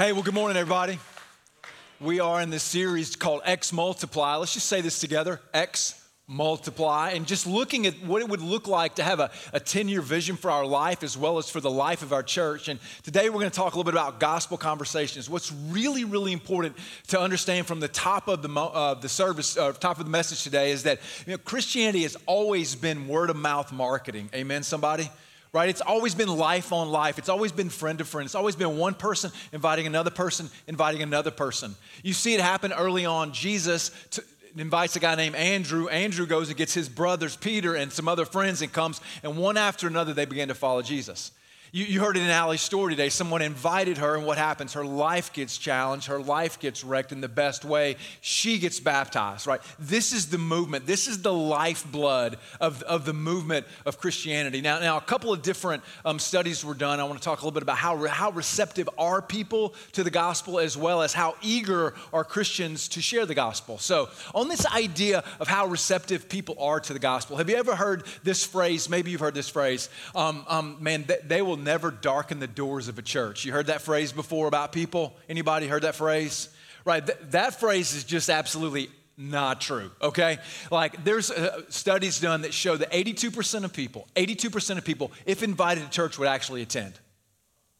Hey, well, good morning, everybody. We are in this series called X Multiply. Let's just say this together X Multiply. And just looking at what it would look like to have a, a 10 year vision for our life as well as for the life of our church. And today we're going to talk a little bit about gospel conversations. What's really, really important to understand from the top of the, uh, the service, uh, top of the message today is that you know, Christianity has always been word of mouth marketing. Amen, somebody? Right? It's always been life on life. It's always been friend to friend. It's always been one person inviting another person, inviting another person. You see it happen early on. Jesus invites a guy named Andrew. Andrew goes and gets his brothers, Peter, and some other friends, and comes, and one after another, they begin to follow Jesus. You, you heard it in Allie's story today. Someone invited her, and what happens? Her life gets challenged, her life gets wrecked in the best way. She gets baptized, right? This is the movement. This is the lifeblood of, of the movement of Christianity. Now, now a couple of different um, studies were done. I want to talk a little bit about how, how receptive are people to the gospel, as well as how eager are Christians to share the gospel. So, on this idea of how receptive people are to the gospel, have you ever heard this phrase? Maybe you've heard this phrase. Um, um, man, they, they will never darken the doors of a church. You heard that phrase before about people? Anybody heard that phrase? Right, Th- that phrase is just absolutely not true, okay? Like there's uh, studies done that show that 82% of people, 82% of people, if invited to church, would actually attend.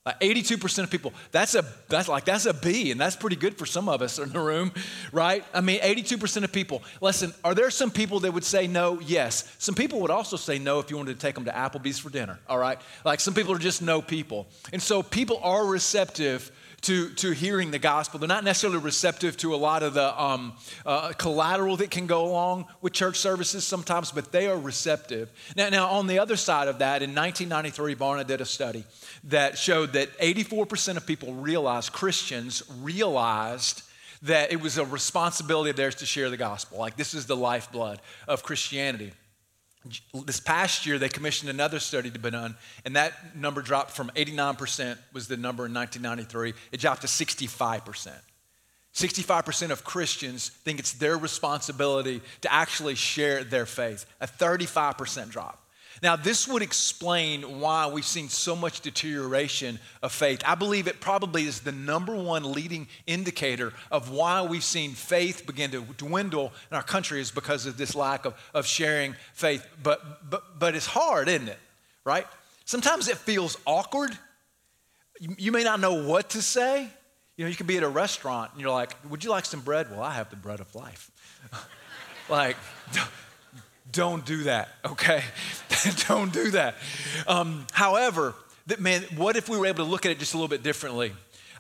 Like 82% of people, that's a that's like that's a B, and that's pretty good for some of us in the room, right? I mean, 82% of people. Listen, are there some people that would say no? Yes. Some people would also say no if you wanted to take them to Applebee's for dinner, all right? Like some people are just no people. And so people are receptive to, to hearing the gospel. They're not necessarily receptive to a lot of the um, uh, collateral that can go along with church services sometimes, but they are receptive. Now, now, on the other side of that, in 1993, Barna did a study that showed that 84% of people realized, Christians realized, that it was a responsibility of theirs to share the gospel. Like, this is the lifeblood of Christianity. This past year, they commissioned another study to be done, and that number dropped from 89% was the number in 1993. It dropped to 65%. 65% of Christians think it's their responsibility to actually share their faith, a 35% drop. Now, this would explain why we've seen so much deterioration of faith. I believe it probably is the number one leading indicator of why we've seen faith begin to dwindle in our country is because of this lack of, of sharing faith. But, but, but it's hard, isn't it? Right? Sometimes it feels awkward. You, you may not know what to say. You know, you could be at a restaurant and you're like, Would you like some bread? Well, I have the bread of life. like, don't do that, okay? Don't do that. Um, however, that, man, what if we were able to look at it just a little bit differently?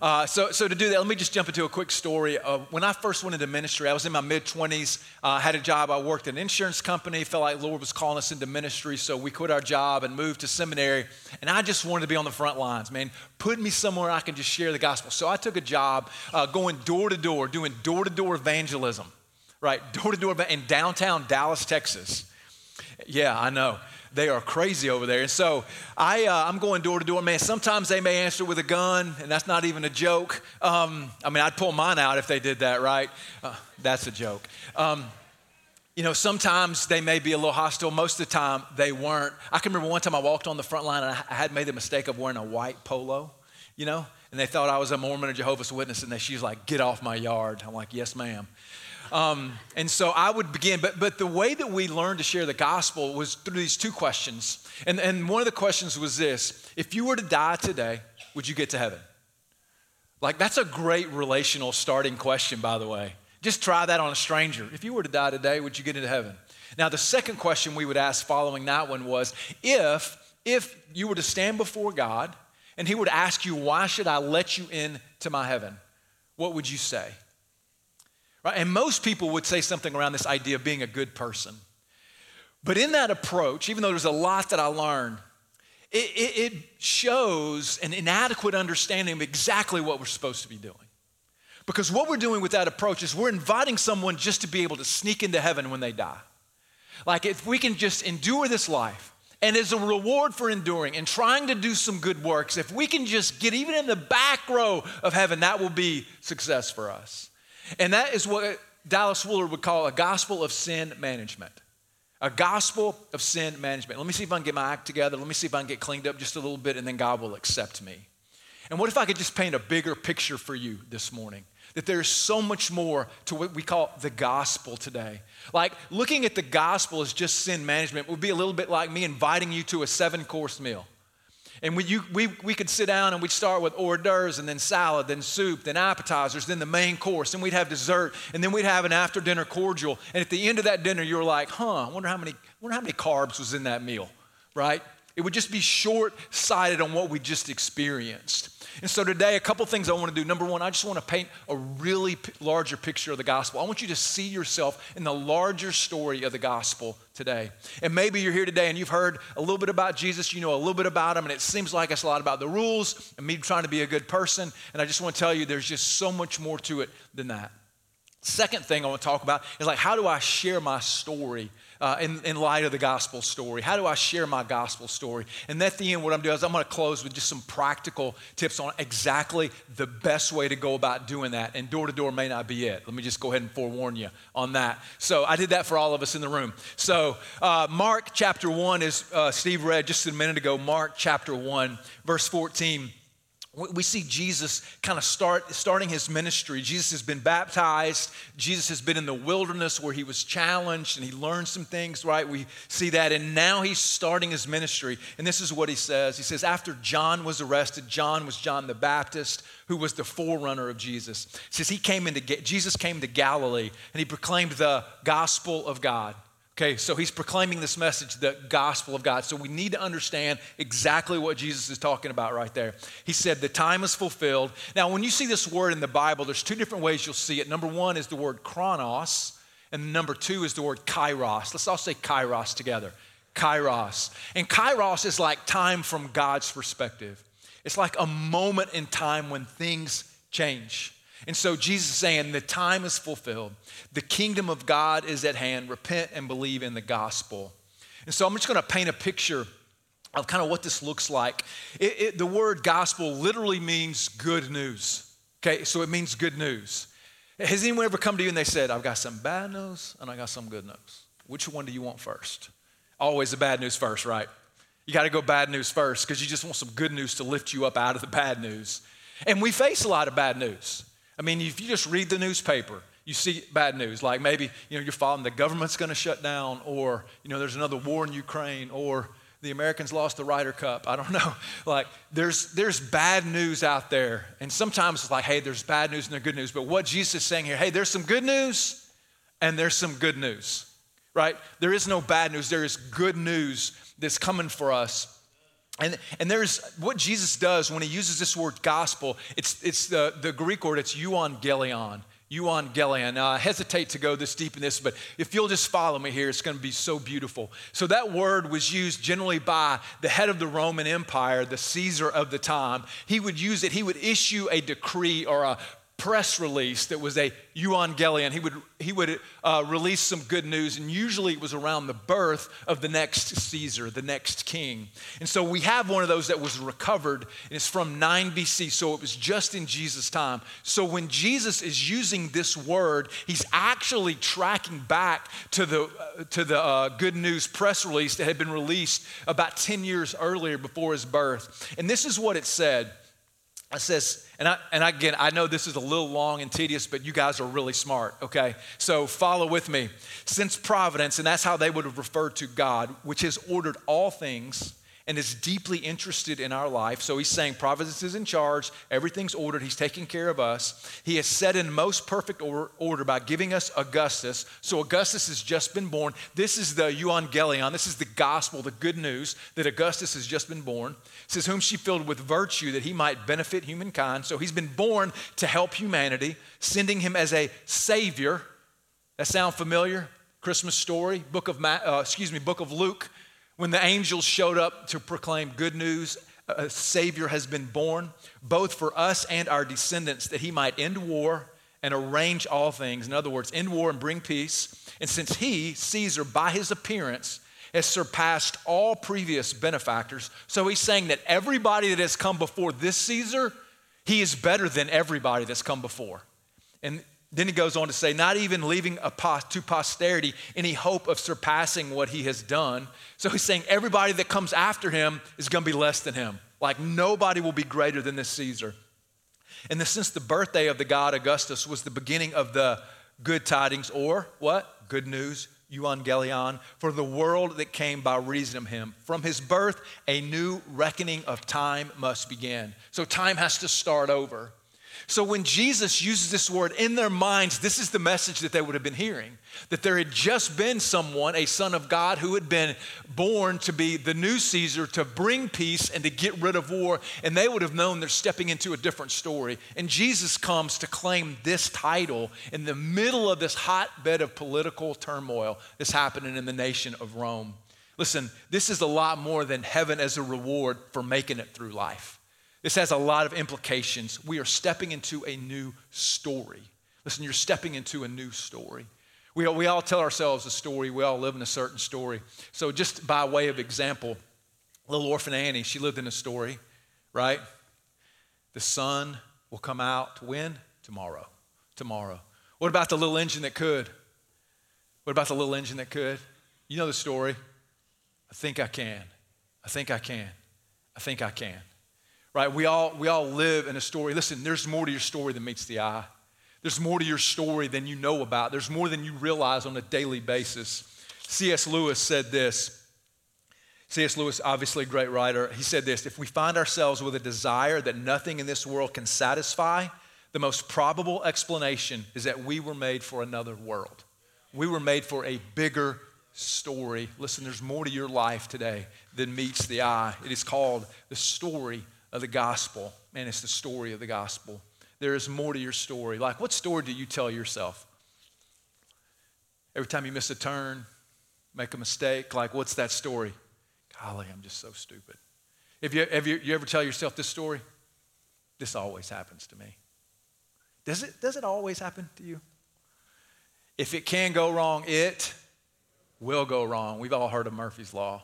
Uh, so, so to do that, let me just jump into a quick story. Uh, when I first went into ministry, I was in my mid 20s. Uh, had a job. I worked at an insurance company. Felt like Lord was calling us into ministry, so we quit our job and moved to seminary. And I just wanted to be on the front lines, man. Put me somewhere I can just share the gospel. So I took a job uh, going door to door, doing door to door evangelism, right? Door to door in downtown Dallas, Texas. Yeah, I know. They are crazy over there. And so I, uh, I'm going door to door. Man, sometimes they may answer with a gun, and that's not even a joke. Um, I mean, I'd pull mine out if they did that, right? Uh, that's a joke. Um, you know, sometimes they may be a little hostile. Most of the time, they weren't. I can remember one time I walked on the front line and I had made the mistake of wearing a white polo, you know, and they thought I was a Mormon or Jehovah's Witness, and they, she was like, "Get off my yard." I'm like, "Yes, ma'am." Um, and so I would begin, but, but the way that we learned to share the gospel was through these two questions. And, and one of the questions was this If you were to die today, would you get to heaven? Like, that's a great relational starting question, by the way. Just try that on a stranger. If you were to die today, would you get into heaven? Now, the second question we would ask following that one was if, if you were to stand before God and He would ask you, Why should I let you into my heaven? What would you say? Right? And most people would say something around this idea of being a good person. But in that approach, even though there's a lot that I learned, it, it, it shows an inadequate understanding of exactly what we're supposed to be doing. Because what we're doing with that approach is we're inviting someone just to be able to sneak into heaven when they die. Like if we can just endure this life, and as a reward for enduring and trying to do some good works, if we can just get even in the back row of heaven, that will be success for us. And that is what Dallas Willard would call a gospel of sin management. A gospel of sin management. Let me see if I can get my act together. Let me see if I can get cleaned up just a little bit, and then God will accept me. And what if I could just paint a bigger picture for you this morning? That there's so much more to what we call the gospel today. Like looking at the gospel as just sin management would be a little bit like me inviting you to a seven course meal. And we, you, we, we could sit down and we'd start with hors d'oeuvres and then salad, then soup, then appetizers, then the main course, and we'd have dessert, and then we'd have an after dinner cordial. And at the end of that dinner, you were like, huh, I wonder how many, wonder how many carbs was in that meal, right? It would just be short sighted on what we just experienced. And so today, a couple things I want to do. Number one, I just want to paint a really p- larger picture of the gospel. I want you to see yourself in the larger story of the gospel today. And maybe you're here today and you've heard a little bit about Jesus, you know a little bit about him, and it seems like it's a lot about the rules and me trying to be a good person. And I just want to tell you there's just so much more to it than that. Second thing I want to talk about is like, how do I share my story uh, in, in light of the gospel story? How do I share my gospel story? And at the end, what I'm doing is I'm going to close with just some practical tips on exactly the best way to go about doing that. And door to door may not be it. Let me just go ahead and forewarn you on that. So I did that for all of us in the room. So uh, Mark chapter 1 is, uh, Steve read just a minute ago, Mark chapter 1, verse 14 we see Jesus kind of start starting his ministry. Jesus has been baptized. Jesus has been in the wilderness where he was challenged and he learned some things, right? We see that. And now he's starting his ministry. And this is what he says. He says, after John was arrested, John was John the Baptist, who was the forerunner of Jesus. He says he came into Jesus came to Galilee and he proclaimed the gospel of God. Okay, so he's proclaiming this message, the gospel of God. So we need to understand exactly what Jesus is talking about right there. He said, The time is fulfilled. Now, when you see this word in the Bible, there's two different ways you'll see it. Number one is the word chronos, and number two is the word kairos. Let's all say kairos together. Kairos. And kairos is like time from God's perspective, it's like a moment in time when things change. And so Jesus is saying, the time is fulfilled. The kingdom of God is at hand. Repent and believe in the gospel. And so I'm just going to paint a picture of kind of what this looks like. It, it, the word gospel literally means good news. Okay, so it means good news. Has anyone ever come to you and they said, I've got some bad news and I got some good news? Which one do you want first? Always the bad news first, right? You got to go bad news first because you just want some good news to lift you up out of the bad news. And we face a lot of bad news. I mean, if you just read the newspaper, you see bad news, like maybe you know you're following the government's going to shut down, or you know there's another war in Ukraine, or the Americans lost the Ryder Cup. I don't know. Like there's there's bad news out there, and sometimes it's like, hey, there's bad news and there's good news. But what Jesus is saying here, hey, there's some good news, and there's some good news, right? There is no bad news. There is good news that's coming for us and, and there's what Jesus does when he uses this word gospel, it's, it's the, the Greek word, it's euangelion. Euangelion. Now, I hesitate to go this deep in this, but if you'll just follow me here, it's going to be so beautiful. So, that word was used generally by the head of the Roman Empire, the Caesar of the time. He would use it, he would issue a decree or a press release that was a euangelion. He would, he would uh, release some good news, and usually it was around the birth of the next Caesar, the next king. And so we have one of those that was recovered, and it's from 9 BC, so it was just in Jesus' time. So when Jesus is using this word, he's actually tracking back to the, uh, to the uh, good news press release that had been released about 10 years earlier before his birth. And this is what it said. It says, and, I, and again, I know this is a little long and tedious, but you guys are really smart, okay? So follow with me. Since providence, and that's how they would have referred to God, which has ordered all things and is deeply interested in our life. So he's saying Providence is in charge, everything's ordered, he's taking care of us. He has set in most perfect order by giving us Augustus. So Augustus has just been born. This is the euangelion, this is the gospel, the good news that Augustus has just been born. It says, Whom she filled with virtue that he might benefit humankind. So he's been born to help humanity, sending him as a savior. That sound familiar? Christmas story, book of, uh, excuse me, book of Luke when the angels showed up to proclaim good news, a Savior has been born, both for us and our descendants, that he might end war and arrange all things. In other words, end war and bring peace. And since he, Caesar, by his appearance, has surpassed all previous benefactors, so he's saying that everybody that has come before this Caesar, he is better than everybody that's come before. And then he goes on to say, not even leaving to posterity any hope of surpassing what he has done. So he's saying everybody that comes after him is going to be less than him. Like nobody will be greater than this Caesar. In the sense, the birthday of the god Augustus was the beginning of the good tidings, or what? Good news, euangelion, for the world that came by reason of him. From his birth, a new reckoning of time must begin. So time has to start over. So when Jesus uses this word in their minds, this is the message that they would have been hearing that there had just been someone, a son of God, who had been born to be the new Caesar, to bring peace and to get rid of war. And they would have known they're stepping into a different story. And Jesus comes to claim this title in the middle of this hotbed of political turmoil that's happening in the nation of Rome. Listen, this is a lot more than heaven as a reward for making it through life. This has a lot of implications. We are stepping into a new story. Listen, you're stepping into a new story. We, we all tell ourselves a story, we all live in a certain story. So, just by way of example, little orphan Annie, she lived in a story, right? The sun will come out when? Tomorrow. Tomorrow. What about the little engine that could? What about the little engine that could? You know the story. I think I can. I think I can. I think I can right? We all, we all live in a story. Listen, there's more to your story than meets the eye. There's more to your story than you know about. There's more than you realize on a daily basis. C.S. Lewis said this. C.S. Lewis, obviously a great writer, he said this If we find ourselves with a desire that nothing in this world can satisfy, the most probable explanation is that we were made for another world. We were made for a bigger story. Listen, there's more to your life today than meets the eye. It is called the story of the gospel. Man, it's the story of the gospel. There is more to your story. Like, what story do you tell yourself? Every time you miss a turn, make a mistake, like, what's that story? Golly, I'm just so stupid. Have you, have you, you ever tell yourself this story? This always happens to me. Does it, does it always happen to you? If it can go wrong, it will go wrong. We've all heard of Murphy's Law.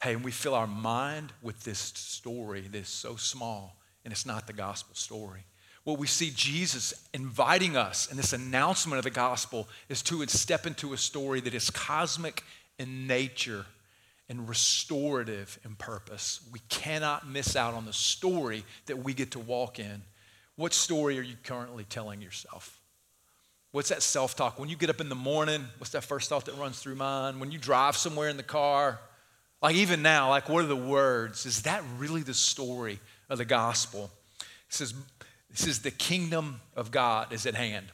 Hey, and we fill our mind with this story that's so small, and it's not the gospel story. What we see Jesus inviting us in this announcement of the gospel is to step into a story that is cosmic in nature and restorative in purpose. We cannot miss out on the story that we get to walk in. What story are you currently telling yourself? What's that self talk? When you get up in the morning, what's that first thought that runs through mind? When you drive somewhere in the car, like, even now, like, what are the words? Is that really the story of the gospel? Says, this is the kingdom of God is at hand.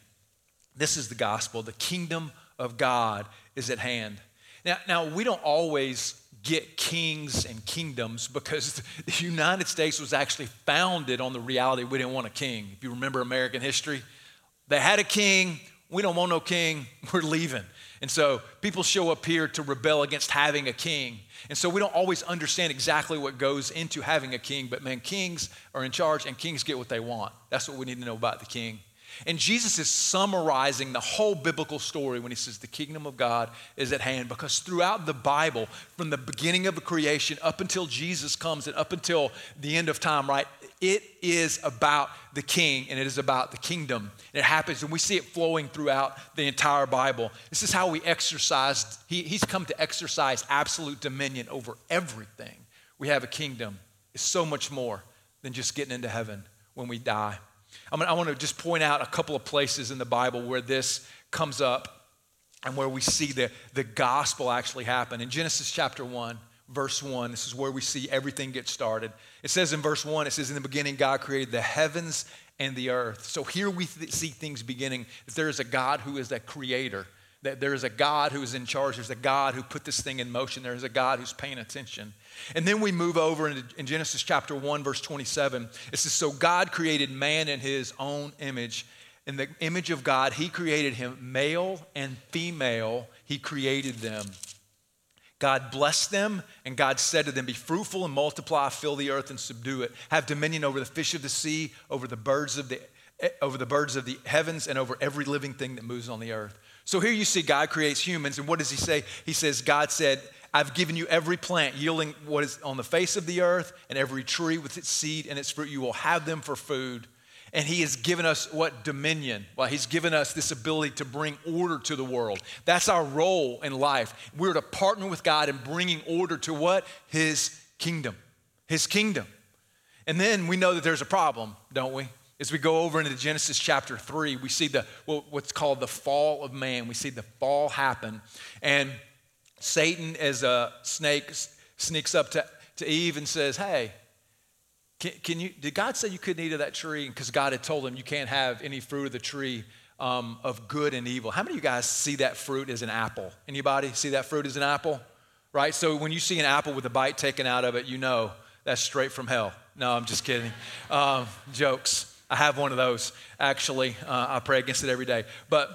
This is the gospel. The kingdom of God is at hand. Now, now we don't always get kings and kingdoms because the United States was actually founded on the reality we didn't want a king. If you remember American history, they had a king. We don't want no king. We're leaving. And so people show up here to rebel against having a king. And so we don't always understand exactly what goes into having a king, but man, kings are in charge and kings get what they want. That's what we need to know about the king. And Jesus is summarizing the whole biblical story when he says the kingdom of God is at hand because throughout the Bible, from the beginning of the creation up until Jesus comes and up until the end of time, right, it is about the king and it is about the kingdom. And it happens, and we see it flowing throughout the entire Bible. This is how we exercise, he, he's come to exercise absolute dominion over everything. We have a kingdom. It's so much more than just getting into heaven when we die. I, I want to just point out a couple of places in the Bible where this comes up and where we see the, the gospel actually happen. In Genesis chapter 1, verse 1, this is where we see everything get started. It says in verse 1, it says, In the beginning, God created the heavens and the earth. So here we th- see things beginning that there is a God who is a creator, that there is a God who is in charge, there's a God who put this thing in motion, there is a God who's paying attention. And then we move over into, in Genesis chapter 1, verse 27. It says, So God created man in his own image. In the image of God, he created him, male and female, he created them. God blessed them, and God said to them, Be fruitful and multiply, fill the earth and subdue it. Have dominion over the fish of the sea, over the birds of the, eh, over the birds of the heavens, and over every living thing that moves on the earth. So here you see God creates humans, and what does he say? He says, God said, I've given you every plant yielding what is on the face of the earth and every tree with its seed and its fruit. You will have them for food. And he has given us what dominion? Well, he's given us this ability to bring order to the world. That's our role in life. We're to partner with God in bringing order to what? His kingdom. His kingdom. And then we know that there's a problem, don't we? As we go over into Genesis chapter 3, we see the what's called the fall of man. We see the fall happen. And Satan, as a snake, sneaks up to, to Eve and says, Hey, can, can you, did God say you couldn't eat of that tree? Because God had told him you can't have any fruit of the tree um, of good and evil. How many of you guys see that fruit as an apple? Anybody see that fruit as an apple? Right? So when you see an apple with a bite taken out of it, you know that's straight from hell. No, I'm just kidding. Um, jokes. I have one of those, actually. Uh, I pray against it every day. But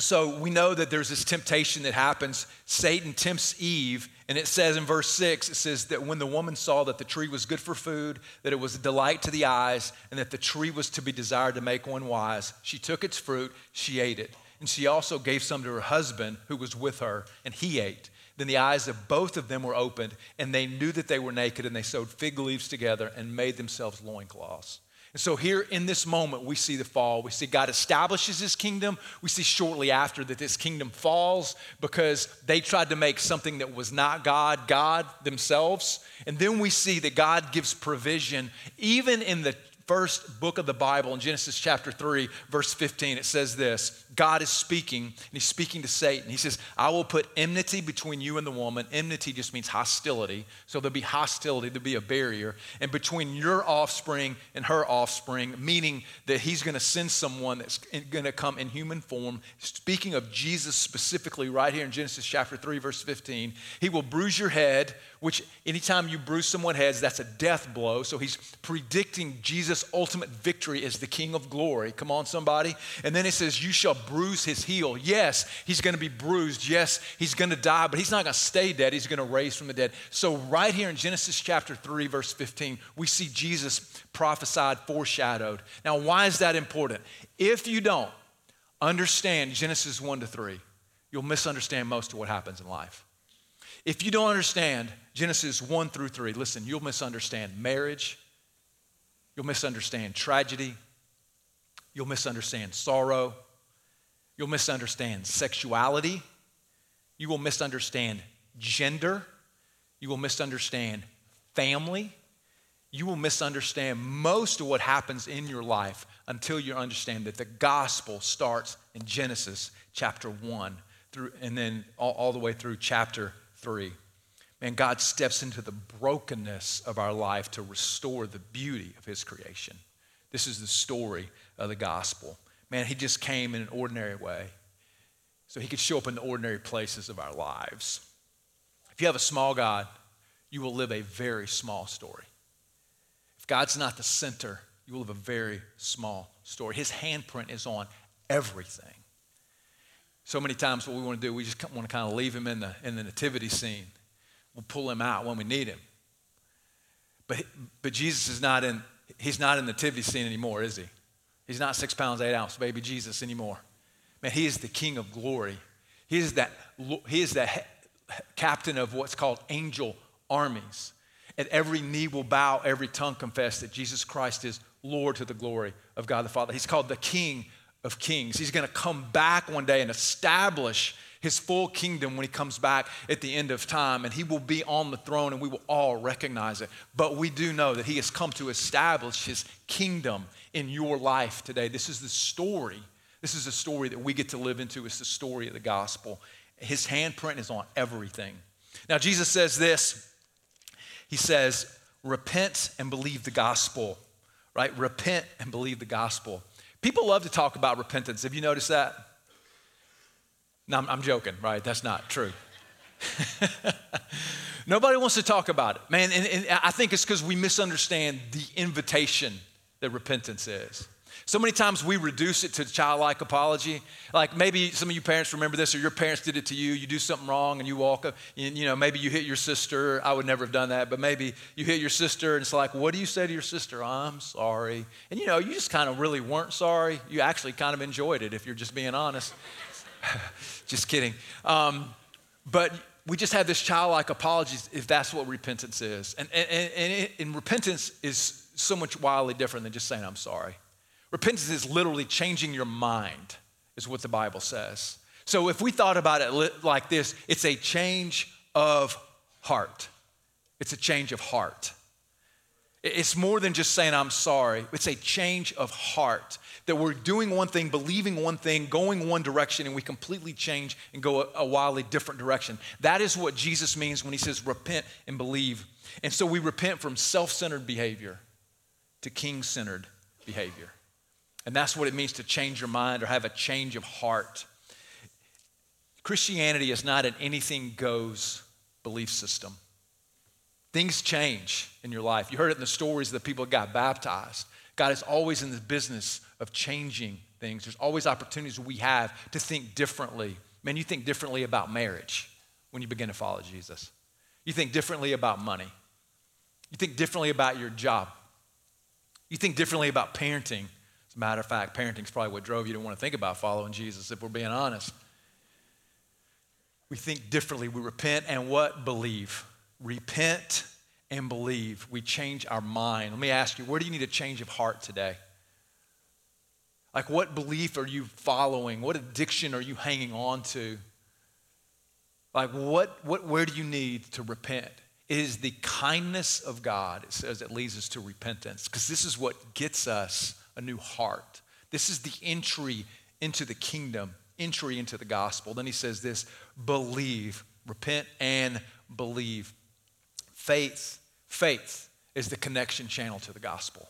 so we know that there's this temptation that happens. Satan tempts Eve, and it says in verse 6, it says that when the woman saw that the tree was good for food, that it was a delight to the eyes, and that the tree was to be desired to make one wise, she took its fruit, she ate it. And she also gave some to her husband who was with her, and he ate. Then the eyes of both of them were opened, and they knew that they were naked, and they sewed fig leaves together and made themselves loincloths. And so, here in this moment, we see the fall. We see God establishes his kingdom. We see shortly after that this kingdom falls because they tried to make something that was not God, God themselves. And then we see that God gives provision even in the first book of the Bible in Genesis chapter 3, verse 15, it says this God is speaking, and he's speaking to Satan. He says, I will put enmity between you and the woman. Enmity just means hostility. So there'll be hostility, there'll be a barrier. And between your offspring and her offspring, meaning that he's going to send someone that's going to come in human form. Speaking of Jesus specifically, right here in Genesis chapter 3, verse 15, he will bruise your head which anytime you bruise someone's head, that's a death blow. So he's predicting Jesus' ultimate victory as the King of glory. Come on, somebody. And then it says, You shall bruise his heel. Yes, he's going to be bruised. Yes, he's going to die, but he's not going to stay dead. He's going to raise from the dead. So, right here in Genesis chapter 3, verse 15, we see Jesus prophesied, foreshadowed. Now, why is that important? If you don't understand Genesis 1 to 3, you'll misunderstand most of what happens in life. If you don't understand Genesis 1 through 3, listen, you'll misunderstand marriage, you'll misunderstand tragedy, you'll misunderstand sorrow, you'll misunderstand sexuality, you will misunderstand gender, you will misunderstand family, you will misunderstand most of what happens in your life until you understand that the gospel starts in Genesis chapter 1 through, and then all, all the way through chapter 3. Man, God steps into the brokenness of our life to restore the beauty of His creation. This is the story of the gospel. Man, He just came in an ordinary way so He could show up in the ordinary places of our lives. If you have a small God, you will live a very small story. If God's not the center, you will live a very small story. His handprint is on everything. So many times, what we want to do, we just want to kind of leave him in the, in the nativity scene. We'll pull him out when we need him. But, but Jesus is not in, he's not in the nativity scene anymore, is he? He's not six pounds, eight ounce baby Jesus anymore. Man, he is the king of glory. He is that, he is the captain of what's called angel armies. And every knee will bow, every tongue confess that Jesus Christ is Lord to the glory of God the Father. He's called the King of kings. He's going to come back one day and establish his full kingdom when he comes back at the end of time, and he will be on the throne, and we will all recognize it. But we do know that he has come to establish his kingdom in your life today. This is the story. This is the story that we get to live into. It's the story of the gospel. His handprint is on everything. Now, Jesus says this He says, Repent and believe the gospel, right? Repent and believe the gospel. People love to talk about repentance. Have you noticed that? No, I'm, I'm joking, right? That's not true. Nobody wants to talk about it, man. And, and I think it's because we misunderstand the invitation that repentance is. So many times we reduce it to childlike apology. Like maybe some of you parents remember this, or your parents did it to you. You do something wrong and you walk up, and, you know, maybe you hit your sister. I would never have done that, but maybe you hit your sister, and it's like, what do you say to your sister? I'm sorry. And you know, you just kind of really weren't sorry. You actually kind of enjoyed it, if you're just being honest. just kidding. Um, but we just have this childlike apology if that's what repentance is. And, and, and, it, and repentance is so much wildly different than just saying, I'm sorry. Repentance is literally changing your mind, is what the Bible says. So if we thought about it like this, it's a change of heart. It's a change of heart. It's more than just saying, I'm sorry. It's a change of heart. That we're doing one thing, believing one thing, going one direction, and we completely change and go a, a wildly different direction. That is what Jesus means when he says repent and believe. And so we repent from self centered behavior to king centered behavior. And that's what it means to change your mind or have a change of heart. Christianity is not an anything goes belief system. Things change in your life. You heard it in the stories of the people that got baptized. God is always in the business of changing things. There's always opportunities we have to think differently. Man, you think differently about marriage when you begin to follow Jesus. You think differently about money. You think differently about your job. You think differently about parenting. As a matter of fact, parenting is probably what drove you to want to think about following Jesus, if we're being honest. We think differently. We repent and what? Believe. Repent and believe. We change our mind. Let me ask you, where do you need a change of heart today? Like, what belief are you following? What addiction are you hanging on to? Like, what, what, where do you need to repent? It is the kindness of God, it says, that leads us to repentance, because this is what gets us a new heart. This is the entry into the kingdom, entry into the gospel. Then he says this believe, repent and believe. Faith, faith is the connection channel to the gospel.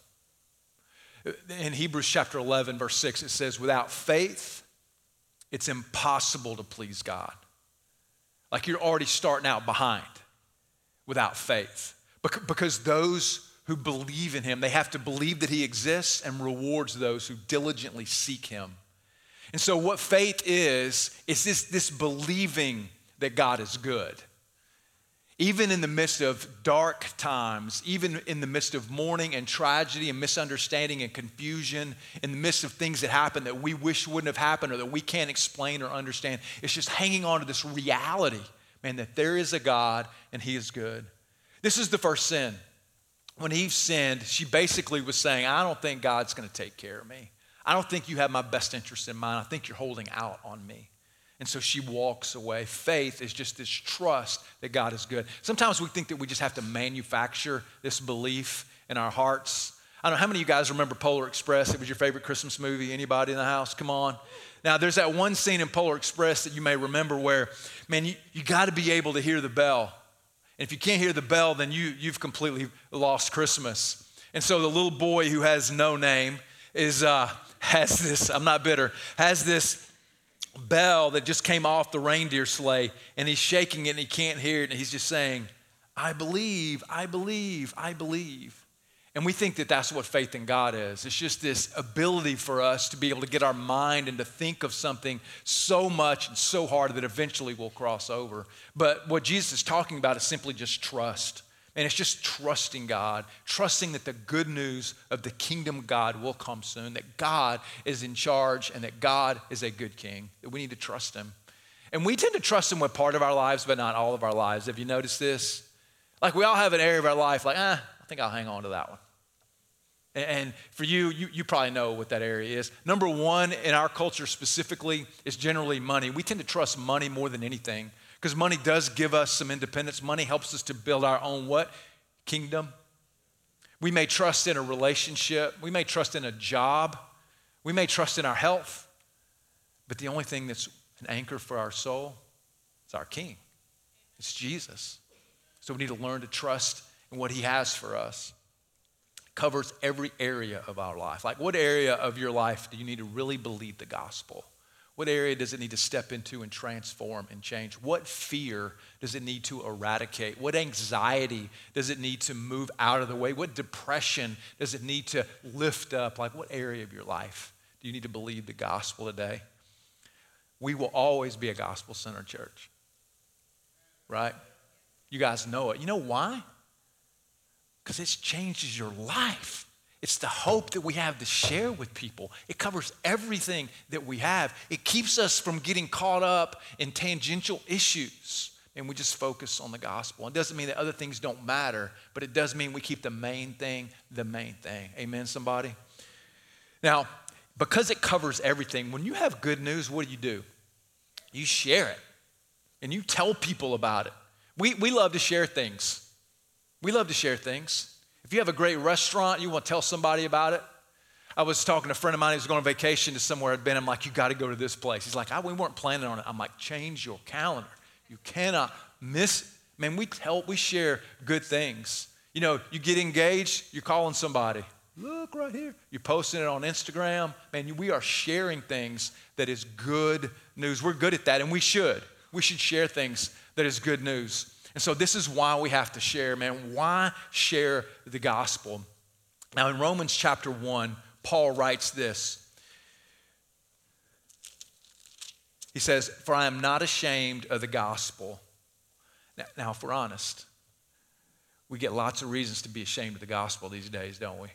In Hebrews chapter 11, verse 6, it says, without faith, it's impossible to please God. Like you're already starting out behind without faith. Because those who believe in him, they have to believe that he exists and rewards those who diligently seek him. And so, what faith is, is this, this believing that God is good. Even in the midst of dark times, even in the midst of mourning and tragedy and misunderstanding and confusion, in the midst of things that happen that we wish wouldn't have happened or that we can't explain or understand, it's just hanging on to this reality, man, that there is a God and He is good. This is the first sin. When Eve sinned, she basically was saying, I don't think God's going to take care of me. I don't think you have my best interest in mind. I think you're holding out on me. And so she walks away. Faith is just this trust that God is good. Sometimes we think that we just have to manufacture this belief in our hearts. I don't know how many of you guys remember Polar Express. It was your favorite Christmas movie. Anybody in the house? Come on. Now, there's that one scene in Polar Express that you may remember where, man, you, you got to be able to hear the bell. And if you can't hear the bell, then you, you've completely lost Christmas. And so the little boy who has no name is, uh, has this, I'm not bitter, has this bell that just came off the reindeer sleigh and he's shaking it and he can't hear it and he's just saying, I believe, I believe, I believe. And we think that that's what faith in God is. It's just this ability for us to be able to get our mind and to think of something so much and so hard that eventually we'll cross over. But what Jesus is talking about is simply just trust. And it's just trusting God, trusting that the good news of the kingdom of God will come soon, that God is in charge and that God is a good king, that we need to trust him. And we tend to trust him with part of our lives, but not all of our lives. Have you noticed this? Like we all have an area of our life, like, ah, I think I'll hang on to that one. And for you, you, you, probably know what that area is. Number one, in our culture specifically, is generally money. We tend to trust money more than anything because money does give us some independence. Money helps us to build our own what? Kingdom. We may trust in a relationship. We may trust in a job. We may trust in our health. But the only thing that's an anchor for our soul is our King. It's Jesus. So we need to learn to trust in what He has for us covers every area of our life. Like, what area of your life do you need to really believe the gospel? What area does it need to step into and transform and change? What fear does it need to eradicate? What anxiety does it need to move out of the way? What depression does it need to lift up? Like, what area of your life do you need to believe the gospel today? We will always be a gospel centered church, right? You guys know it. You know why? because it changes your life. It's the hope that we have to share with people. It covers everything that we have. It keeps us from getting caught up in tangential issues and we just focus on the gospel. It doesn't mean that other things don't matter, but it does mean we keep the main thing the main thing. Amen, somebody? Now, because it covers everything, when you have good news, what do you do? You share it and you tell people about it. We, we love to share things. We love to share things. If you have a great restaurant, you want to tell somebody about it. I was talking to a friend of mine who's going on vacation to somewhere I'd been. I'm like, you got to go to this place. He's like, we weren't planning on it. I'm like, change your calendar. You cannot miss. Man, we tell, we share good things. You know, you get engaged, you're calling somebody. Look right here. You're posting it on Instagram. Man, we are sharing things that is good news. We're good at that, and we should. We should share things that is good news. And so this is why we have to share, man. Why share the gospel? Now, in Romans chapter 1, Paul writes this. He says, For I am not ashamed of the gospel. Now, now, if we're honest, we get lots of reasons to be ashamed of the gospel these days, don't we?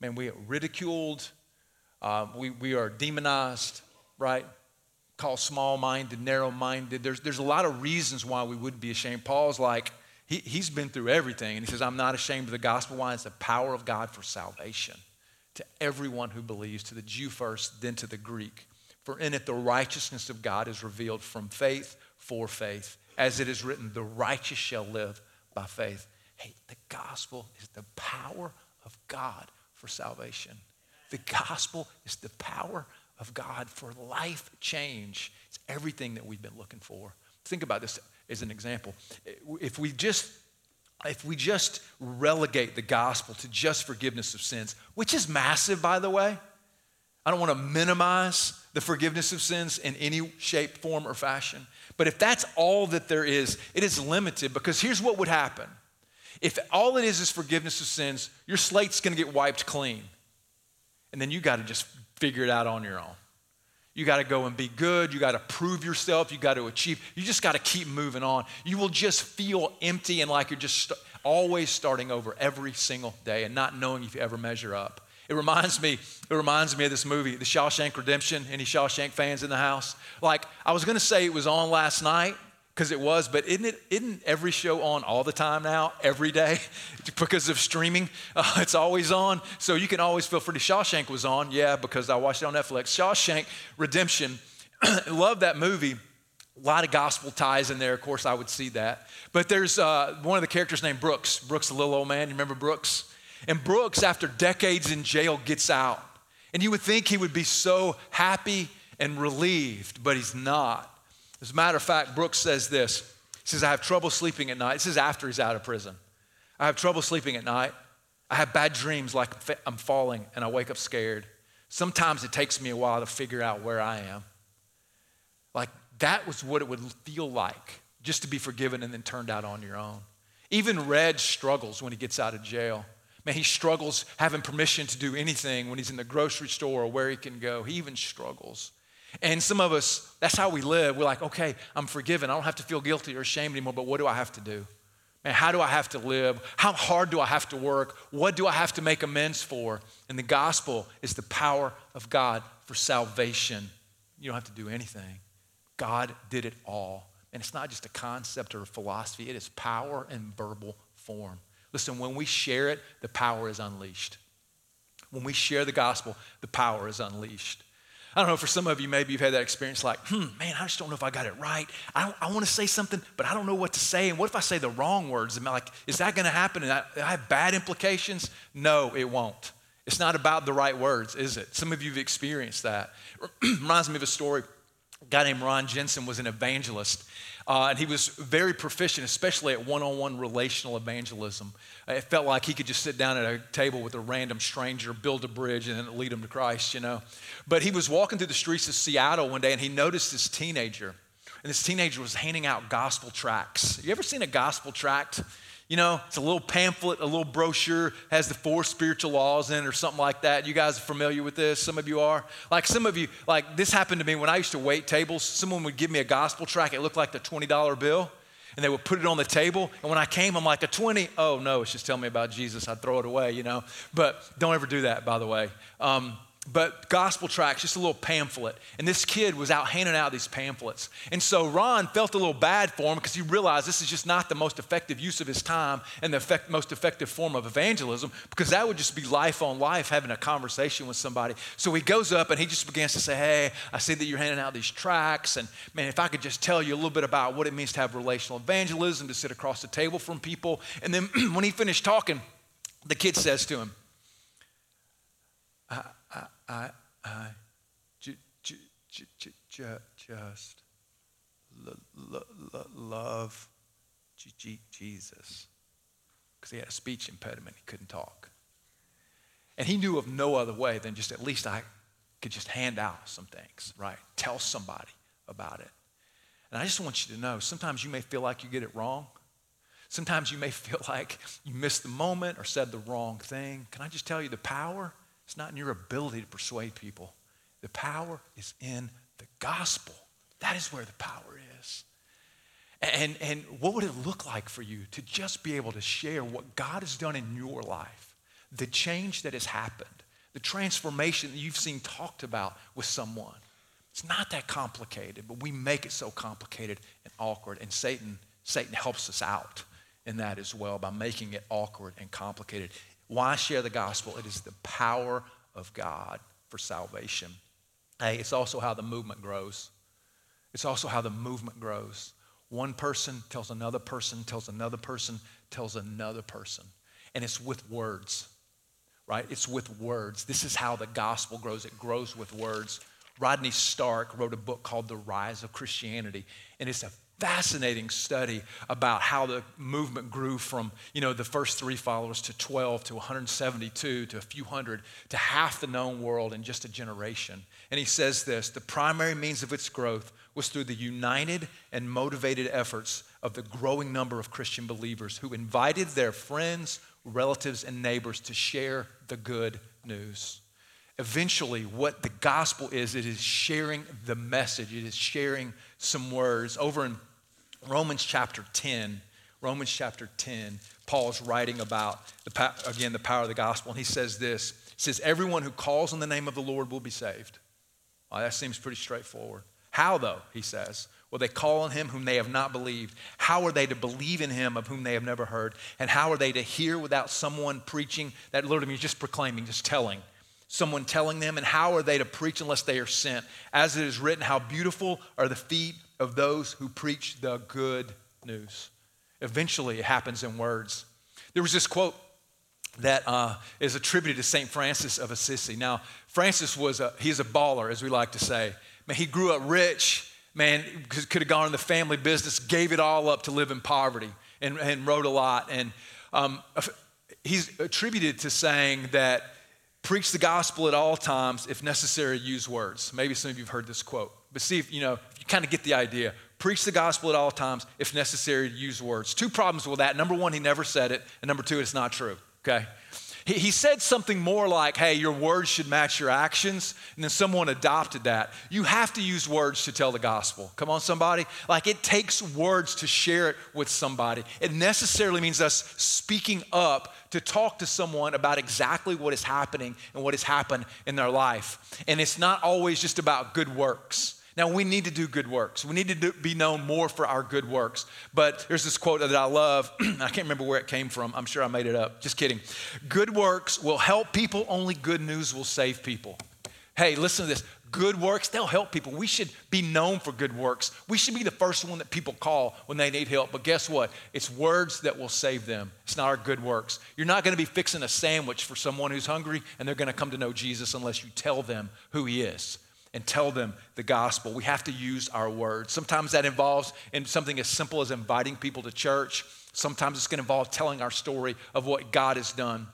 Man, we are ridiculed, uh, we, we are demonized, right? Called small minded, narrow minded. There's, there's a lot of reasons why we wouldn't be ashamed. Paul's like, he, he's been through everything, and he says, I'm not ashamed of the gospel. Why? It's the power of God for salvation to everyone who believes, to the Jew first, then to the Greek. For in it the righteousness of God is revealed from faith for faith. As it is written, the righteous shall live by faith. Hey, the gospel is the power of God for salvation. The gospel is the power of God for life change. It's everything that we've been looking for. Think about this as an example. If we just if we just relegate the gospel to just forgiveness of sins, which is massive, by the way, I don't want to minimize the forgiveness of sins in any shape, form, or fashion. But if that's all that there is, it is limited because here's what would happen. If all it is is forgiveness of sins, your slate's going to get wiped clean. And then you got to just figure it out on your own. You got to go and be good. You got to prove yourself. You got to achieve. You just got to keep moving on. You will just feel empty and like you're just st- always starting over every single day and not knowing if you ever measure up. It reminds me, it reminds me of this movie, The Shawshank Redemption. Any Shawshank fans in the house? Like, I was gonna say it was on last night, because it was, but isn't it isn't every show on all the time now, every day, because of streaming? Uh, it's always on, so you can always feel free. To Shawshank was on, yeah, because I watched it on Netflix. Shawshank Redemption, love that movie. A lot of gospel ties in there. Of course, I would see that. But there's uh, one of the characters named Brooks. Brooks, the little old man. You remember Brooks? And Brooks, after decades in jail, gets out. And you would think he would be so happy and relieved, but he's not. As a matter of fact, Brooks says this. He says, I have trouble sleeping at night. This is after he's out of prison. I have trouble sleeping at night. I have bad dreams like I'm falling and I wake up scared. Sometimes it takes me a while to figure out where I am. Like that was what it would feel like just to be forgiven and then turned out on your own. Even Red struggles when he gets out of jail. Man, he struggles having permission to do anything when he's in the grocery store or where he can go. He even struggles. And some of us, that's how we live. We're like, okay, I'm forgiven. I don't have to feel guilty or ashamed anymore, but what do I have to do? Man, how do I have to live? How hard do I have to work? What do I have to make amends for? And the gospel is the power of God for salvation. You don't have to do anything. God did it all. And it's not just a concept or a philosophy, it is power in verbal form. Listen, when we share it, the power is unleashed. When we share the gospel, the power is unleashed. I don't know, for some of you, maybe you've had that experience like, hmm, man, I just don't know if I got it right. I, I want to say something, but I don't know what to say. And what if I say the wrong words? Am I like, is that going to happen? And I, I have bad implications? No, it won't. It's not about the right words, is it? Some of you have experienced that. Reminds me of a story. A guy named Ron Jensen was an evangelist. Uh, and he was very proficient, especially at one on one relational evangelism. It felt like he could just sit down at a table with a random stranger, build a bridge, and then lead them to Christ, you know. But he was walking through the streets of Seattle one day and he noticed this teenager. And this teenager was handing out gospel tracts. You ever seen a gospel tract? You know, it's a little pamphlet, a little brochure, has the four spiritual laws in it or something like that. You guys are familiar with this? Some of you are. Like some of you, like this happened to me when I used to wait tables. Someone would give me a gospel tract. It looked like the $20 bill. And they would put it on the table. And when I came, I'm like, a 20? Oh, no, it's just telling me about Jesus. I'd throw it away, you know. But don't ever do that, by the way. Um, but gospel tracts, just a little pamphlet. And this kid was out handing out these pamphlets. And so Ron felt a little bad for him because he realized this is just not the most effective use of his time and the effect, most effective form of evangelism because that would just be life on life having a conversation with somebody. So he goes up and he just begins to say, Hey, I see that you're handing out these tracts. And man, if I could just tell you a little bit about what it means to have relational evangelism, to sit across the table from people. And then when he finished talking, The kid says to him, uh, I, just l- l- love Jesus. Because he had a speech impediment, he couldn't talk. And he knew of no other way than just at least I could just hand out some things, right? Tell somebody about it. And I just want you to know sometimes you may feel like you get it wrong. Sometimes you may feel like you missed the moment or said the wrong thing. Can I just tell you the power? It's not in your ability to persuade people. The power is in the gospel. That is where the power is. And, and what would it look like for you to just be able to share what God has done in your life, the change that has happened, the transformation that you've seen talked about with someone? It's not that complicated, but we make it so complicated and awkward. And Satan, Satan helps us out in that as well by making it awkward and complicated. Why share the gospel? It is the power of God for salvation. Hey, it's also how the movement grows. It's also how the movement grows. One person tells another person, tells another person, tells another person. And it's with words, right? It's with words. This is how the gospel grows. It grows with words. Rodney Stark wrote a book called The Rise of Christianity, and it's a fascinating study about how the movement grew from you know the first three followers to 12 to 172 to a few hundred to half the known world in just a generation. And he says this the primary means of its growth was through the united and motivated efforts of the growing number of christian believers who invited their friends relatives and neighbors to share the good news. Eventually what the gospel is it is sharing the message. It is sharing some words. Over in Romans chapter 10, Romans chapter 10, Paul's writing about, the, again, the power of the gospel, and he says this. He says, Everyone who calls on the name of the Lord will be saved. Well, that seems pretty straightforward. How, though, he says? Well, they call on him whom they have not believed. How are they to believe in him of whom they have never heard? And how are they to hear without someone preaching? That literally means just proclaiming, just telling. Someone telling them. And how are they to preach unless they are sent? As it is written, how beautiful are the feet of those who preach the good news. Eventually, it happens in words. There was this quote that uh, is attributed to St. Francis of Assisi. Now, Francis was a, he's a baller, as we like to say. Man, he grew up rich, man, could have gone in the family business, gave it all up to live in poverty, and, and wrote a lot. And um, he's attributed to saying that preach the gospel at all times, if necessary, use words. Maybe some of you have heard this quote. But see if you know, kind of get the idea. Preach the gospel at all times, if necessary, use words. Two problems with that. Number one, he never said it. And number two, it's not true. Okay? He, he said something more like, hey, your words should match your actions. And then someone adopted that. You have to use words to tell the gospel. Come on, somebody. Like it takes words to share it with somebody. It necessarily means us speaking up to talk to someone about exactly what is happening and what has happened in their life. And it's not always just about good works. Now, we need to do good works. We need to do, be known more for our good works. But there's this quote that I love. I can't remember where it came from. I'm sure I made it up. Just kidding. Good works will help people, only good news will save people. Hey, listen to this. Good works, they'll help people. We should be known for good works. We should be the first one that people call when they need help. But guess what? It's words that will save them. It's not our good works. You're not going to be fixing a sandwich for someone who's hungry and they're going to come to know Jesus unless you tell them who he is and tell them the gospel. We have to use our words. Sometimes that involves in something as simple as inviting people to church. Sometimes it's going to involve telling our story of what God has done.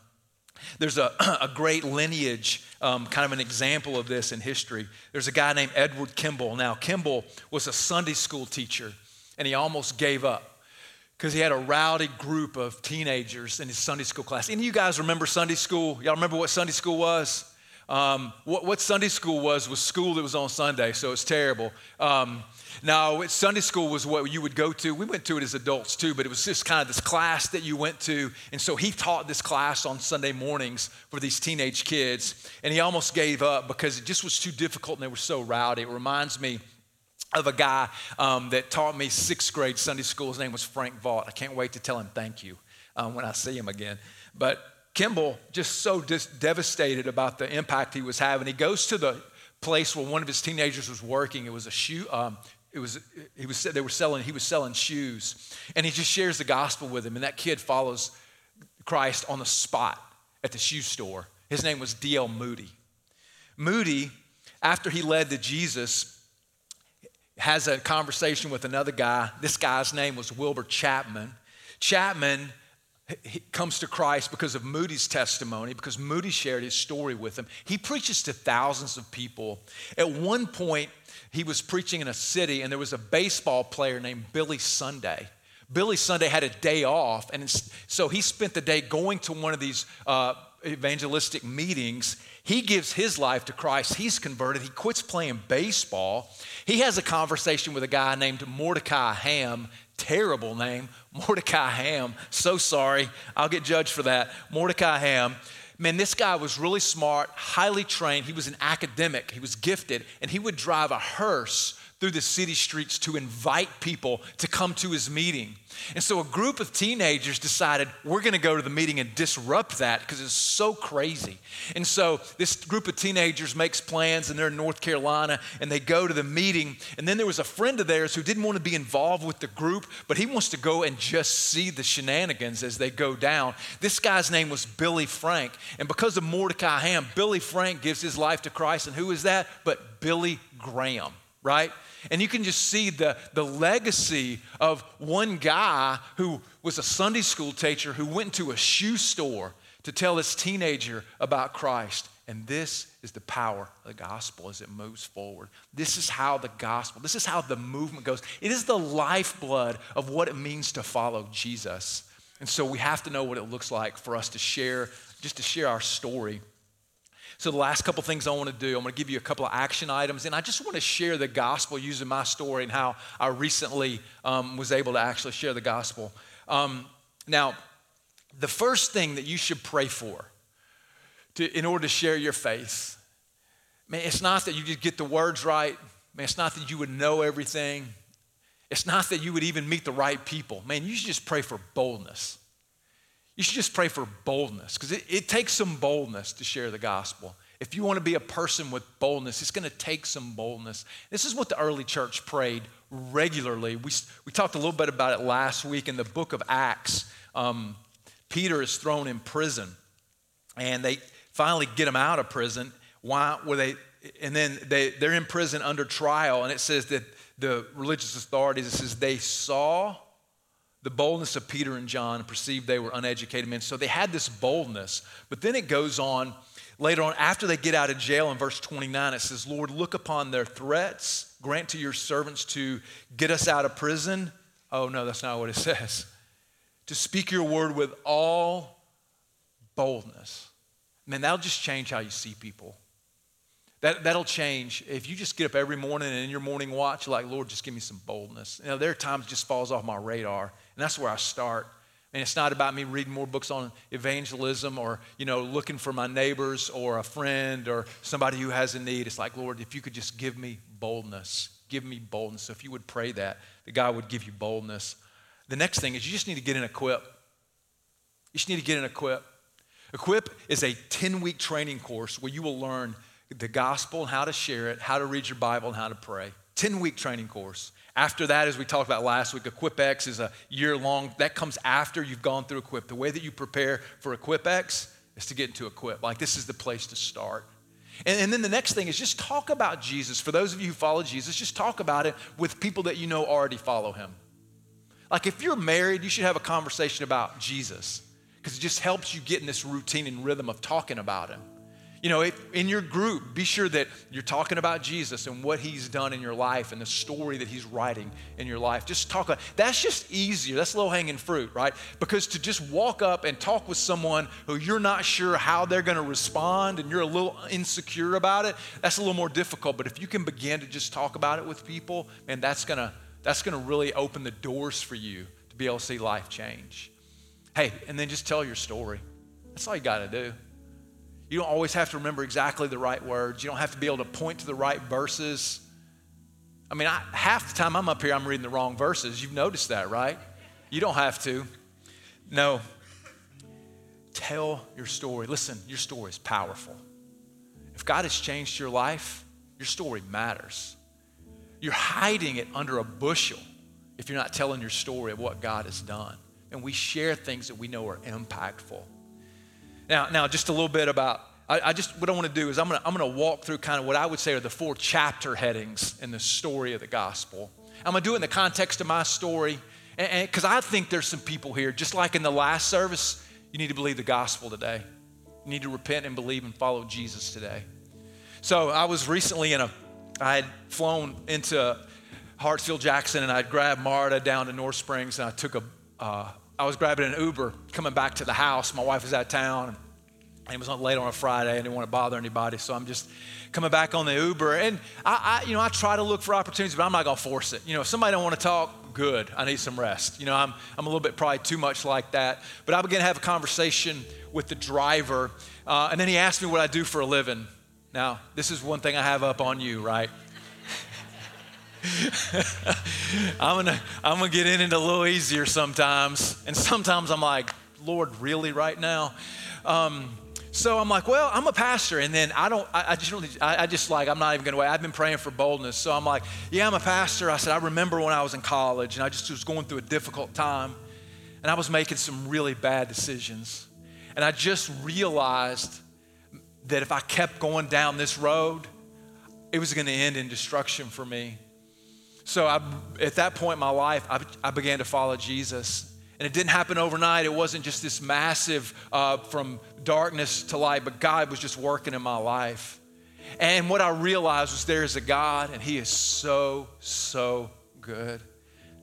There's a, a great lineage, um, kind of an example of this in history. There's a guy named Edward Kimball. Now, Kimball was a Sunday school teacher, and he almost gave up because he had a rowdy group of teenagers in his Sunday school class. Any of you guys remember Sunday school? Y'all remember what Sunday school was? Um, what, what, Sunday school was was school that was on Sunday, so it's terrible. Um, now, Sunday school was what you would go to. We went to it as adults too, but it was just kind of this class that you went to. And so he taught this class on Sunday mornings for these teenage kids. And he almost gave up because it just was too difficult and they were so rowdy. It reminds me of a guy um, that taught me sixth grade Sunday school. His name was Frank Vaught. I can't wait to tell him thank you um, when I see him again. But Kimball just so dis- devastated about the impact he was having. He goes to the place where one of his teenagers was working. It was a shoe. Um, it was he was they were selling he was selling shoes, and he just shares the gospel with him. And that kid follows Christ on the spot at the shoe store. His name was D.L. Moody. Moody, after he led to Jesus, has a conversation with another guy. This guy's name was Wilbur Chapman. Chapman comes to Christ because of Moody's testimony, because Moody shared his story with him. He preaches to thousands of people. At one point, he was preaching in a city, and there was a baseball player named Billy Sunday. Billy Sunday had a day off, and so he spent the day going to one of these uh, evangelistic meetings. He gives his life to Christ. He's converted. He quits playing baseball. He has a conversation with a guy named Mordecai Ham. Terrible name, Mordecai Ham. So sorry. I'll get judged for that. Mordecai Ham. Man, this guy was really smart, highly trained. He was an academic, he was gifted, and he would drive a hearse through the city streets to invite people to come to his meeting. And so a group of teenagers decided we're going to go to the meeting and disrupt that because it's so crazy. And so this group of teenagers makes plans and they're in North Carolina and they go to the meeting. And then there was a friend of theirs who didn't want to be involved with the group, but he wants to go and just see the shenanigans as they go down. This guy's name was Billy Frank. And because of Mordecai Ham, Billy Frank gives his life to Christ. And who is that? But Billy Graham right? And you can just see the, the legacy of one guy who was a Sunday school teacher who went to a shoe store to tell this teenager about Christ. And this is the power of the gospel as it moves forward. This is how the gospel, this is how the movement goes. It is the lifeblood of what it means to follow Jesus. And so we have to know what it looks like for us to share, just to share our story so, the last couple things I want to do, I'm going to give you a couple of action items, and I just want to share the gospel using my story and how I recently um, was able to actually share the gospel. Um, now, the first thing that you should pray for to, in order to share your faith, man, it's not that you just get the words right, man, it's not that you would know everything, it's not that you would even meet the right people. Man, you should just pray for boldness. You should just pray for boldness because it, it, takes some boldness to share the gospel. If you want to be a person with boldness, it's going to take some boldness. This is what the early church prayed regularly. We, we talked a little bit about it last week in the book of Acts. Um, Peter is thrown in prison, and they finally get him out of prison. Why were they? And then they, they're in prison under trial, and it says that the religious authorities, it says they saw the boldness of Peter and John and perceived they were uneducated men. So they had this boldness. But then it goes on later on, after they get out of jail in verse 29, it says, Lord, look upon their threats, grant to your servants to get us out of prison. Oh, no, that's not what it says. To speak your word with all boldness. Man, that'll just change how you see people. That, that'll change. If you just get up every morning and in your morning watch, like, Lord, just give me some boldness. You know, there are times it just falls off my radar, and that's where I start. And it's not about me reading more books on evangelism or, you know, looking for my neighbors or a friend or somebody who has a need. It's like, Lord, if you could just give me boldness, give me boldness. So if you would pray that, that God would give you boldness. The next thing is you just need to get in equip. You just need to get in equip. Equip is a 10 week training course where you will learn the gospel, how to share it, how to read your Bible, and how to pray. 10 week training course. After that, as we talked about last week, EquipX is a year long. That comes after you've gone through Equip. The way that you prepare for EquipX is to get into Equip. Like, this is the place to start. And, and, then the next thing is just talk about Jesus. For those of you who follow Jesus, just talk about it with people that you know already follow him. Like, if you're married, you should have a conversation about Jesus because it just helps you get in this routine and rhythm of talking about him. You know, in your group, be sure that you're talking about Jesus and what he's done in your life and the story that he's writing in your life. Just talk about that's just easier. That's low hanging fruit, right? Because to just walk up and talk with someone who you're not sure how they're going to respond and you're a little insecure about it, that's a little more difficult. But if you can begin to just talk about it with people, man, that's going to that's going to really open the doors for you to be able to see life change. Hey, and then just tell your story. That's all you got to do. You don't always have to remember exactly the right words. You don't have to be able to point to the right verses. I mean, I, half the time I'm up here, I'm reading the wrong verses. You've noticed that, right? You don't have to. No. Tell your story. Listen, your story is powerful. If God has changed your life, your story matters. You're hiding it under a bushel if you're not telling your story of what God has done. and we share things that we know are impactful. Now, now just a little bit about, I, I just, what I want to do is I'm going to I'm to walk through kind of what I would say are the four chapter headings in the story of the gospel. I'm going to do it in the context of my story, because I think there's some people here, just like in the last service, you need to believe the gospel today. You need to repent and believe and follow Jesus today. So I was recently in a, I had flown into Hartsfield Jackson and I'd grabbed Marta down to North Springs and I took a, uh, I was grabbing an Uber coming back to the house. My wife was out of town and it was on late on a Friday. I didn't want to bother anybody, so I'm just coming back on the Uber. And I, I you know, I try to look for opportunities, but I'm not to force it. You know, if somebody don't want to talk, good. I need some rest. You know, I'm, I'm a little bit probably too much like that. But I began to have a conversation with the driver, uh, and then he asked me what I do for a living. Now, this is one thing I have up on you, right? I'm gonna I'm gonna get in it a little easier sometimes, and sometimes I'm like, Lord, really, right now? Um, so I'm like, well, I'm a pastor, and then I don't, I, I just really, I, I, just like, I'm not even gonna wait. I've been praying for boldness, so I'm like, yeah, I'm a pastor. I said, I remember when I was in college, and I just was going through a difficult time, and I was making some really bad decisions, and I just realized that if I kept going down this road, it was to end in destruction for me. So I, at that point in my life, I, I began to follow Jesus. And it didn't happen overnight. It wasn't just this massive uh, from darkness to light, but God was just working in my life. And what I realized was there is a God, and He is so, so good.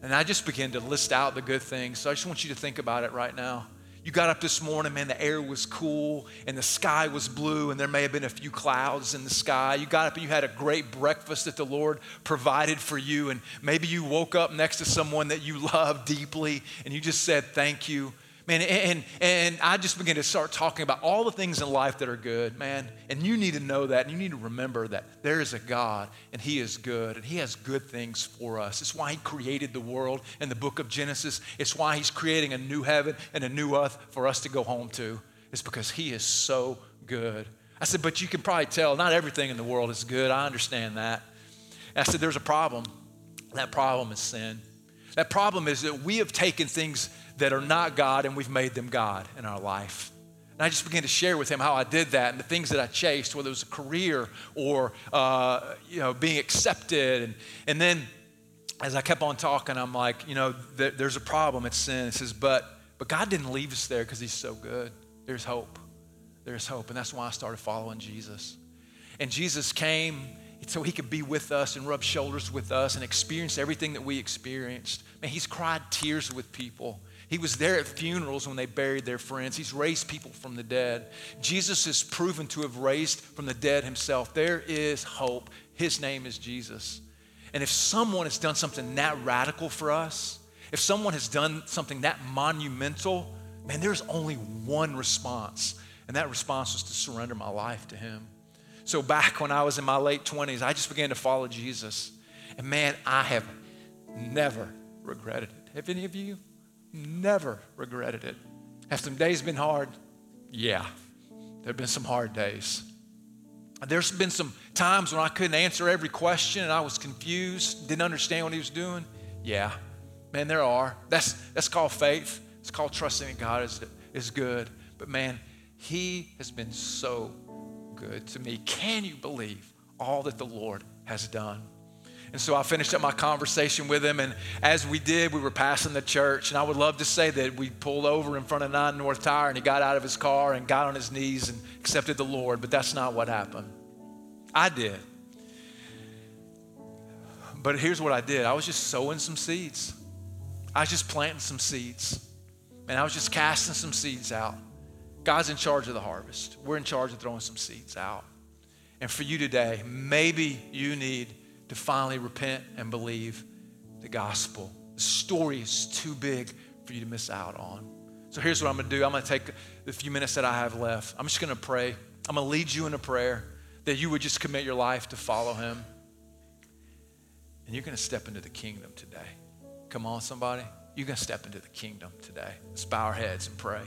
And I just began to list out the good things. So I just want you to think about it right now. You got up this morning, man, the air was cool and the sky was blue, and there may have been a few clouds in the sky. You got up and you had a great breakfast that the Lord provided for you, and maybe you woke up next to someone that you love deeply and you just said, Thank you. Man, and, and I just began to start talking about all the things in life that are good, man. And you need to know that, and you need to remember that there is a God, and He is good, and He has good things for us. It's why He created the world in the book of Genesis. It's why He's creating a new heaven and a new earth for us to go home to. It's because He is so good. I said, but you can probably tell not everything in the world is good. I understand that. And I said, there's a problem. That problem is sin. That problem is that we have taken things that are not God and we've made them God in our life. And I just began to share with him how I did that and the things that I chased, whether it was a career or uh, you know being accepted. And, and then as I kept on talking, I'm like, you know, th- there's a problem. It's sin. It says, but but God didn't leave us there because He's so good. There's hope. There's hope, and that's why I started following Jesus. And Jesus came so he could be with us and rub shoulders with us and experience everything that we experienced. Man, he's cried tears with people. He was there at funerals when they buried their friends. He's raised people from the dead. Jesus is proven to have raised from the dead himself. There is hope. His name is Jesus. And if someone has done something that radical for us, if someone has done something that monumental, man, there's only one response. And that response was to surrender my life to him. So back when I was in my late 20s, I just began to follow Jesus. And man, I have never regretted it. Have any of you? Never regretted it. Have some days been hard? Yeah, there have been some hard days. There's been some times when I couldn't answer every question and I was confused, didn't understand what he was doing. Yeah, man, there are. That's, that's called faith. It's called trusting that God is, is good. But man, he has been so good to me. Can you believe all that the Lord has done? And so I finished up my conversation with him. And as we did, we were passing the church. And I would love to say that we pulled over in front of 9 North Tower and he got out of his car and got on his knees and accepted the Lord. But that's not what happened. I did. But here's what I did I was just sowing some seeds, I was just planting some seeds. And I was just casting some seeds out. God's in charge of the harvest. We're in charge of throwing some seeds out. And for you today, maybe you need to finally repent and believe the gospel. The story is too big for you to miss out on. So here's what I'm going to do I'm going to take the few minutes that I have left. I'm just going to pray. I'm going to lead you in a prayer that you would just commit your life to follow him. And you're going to step into the kingdom today. Come on, somebody. You're going to step into the kingdom today. Let's bow our heads and pray.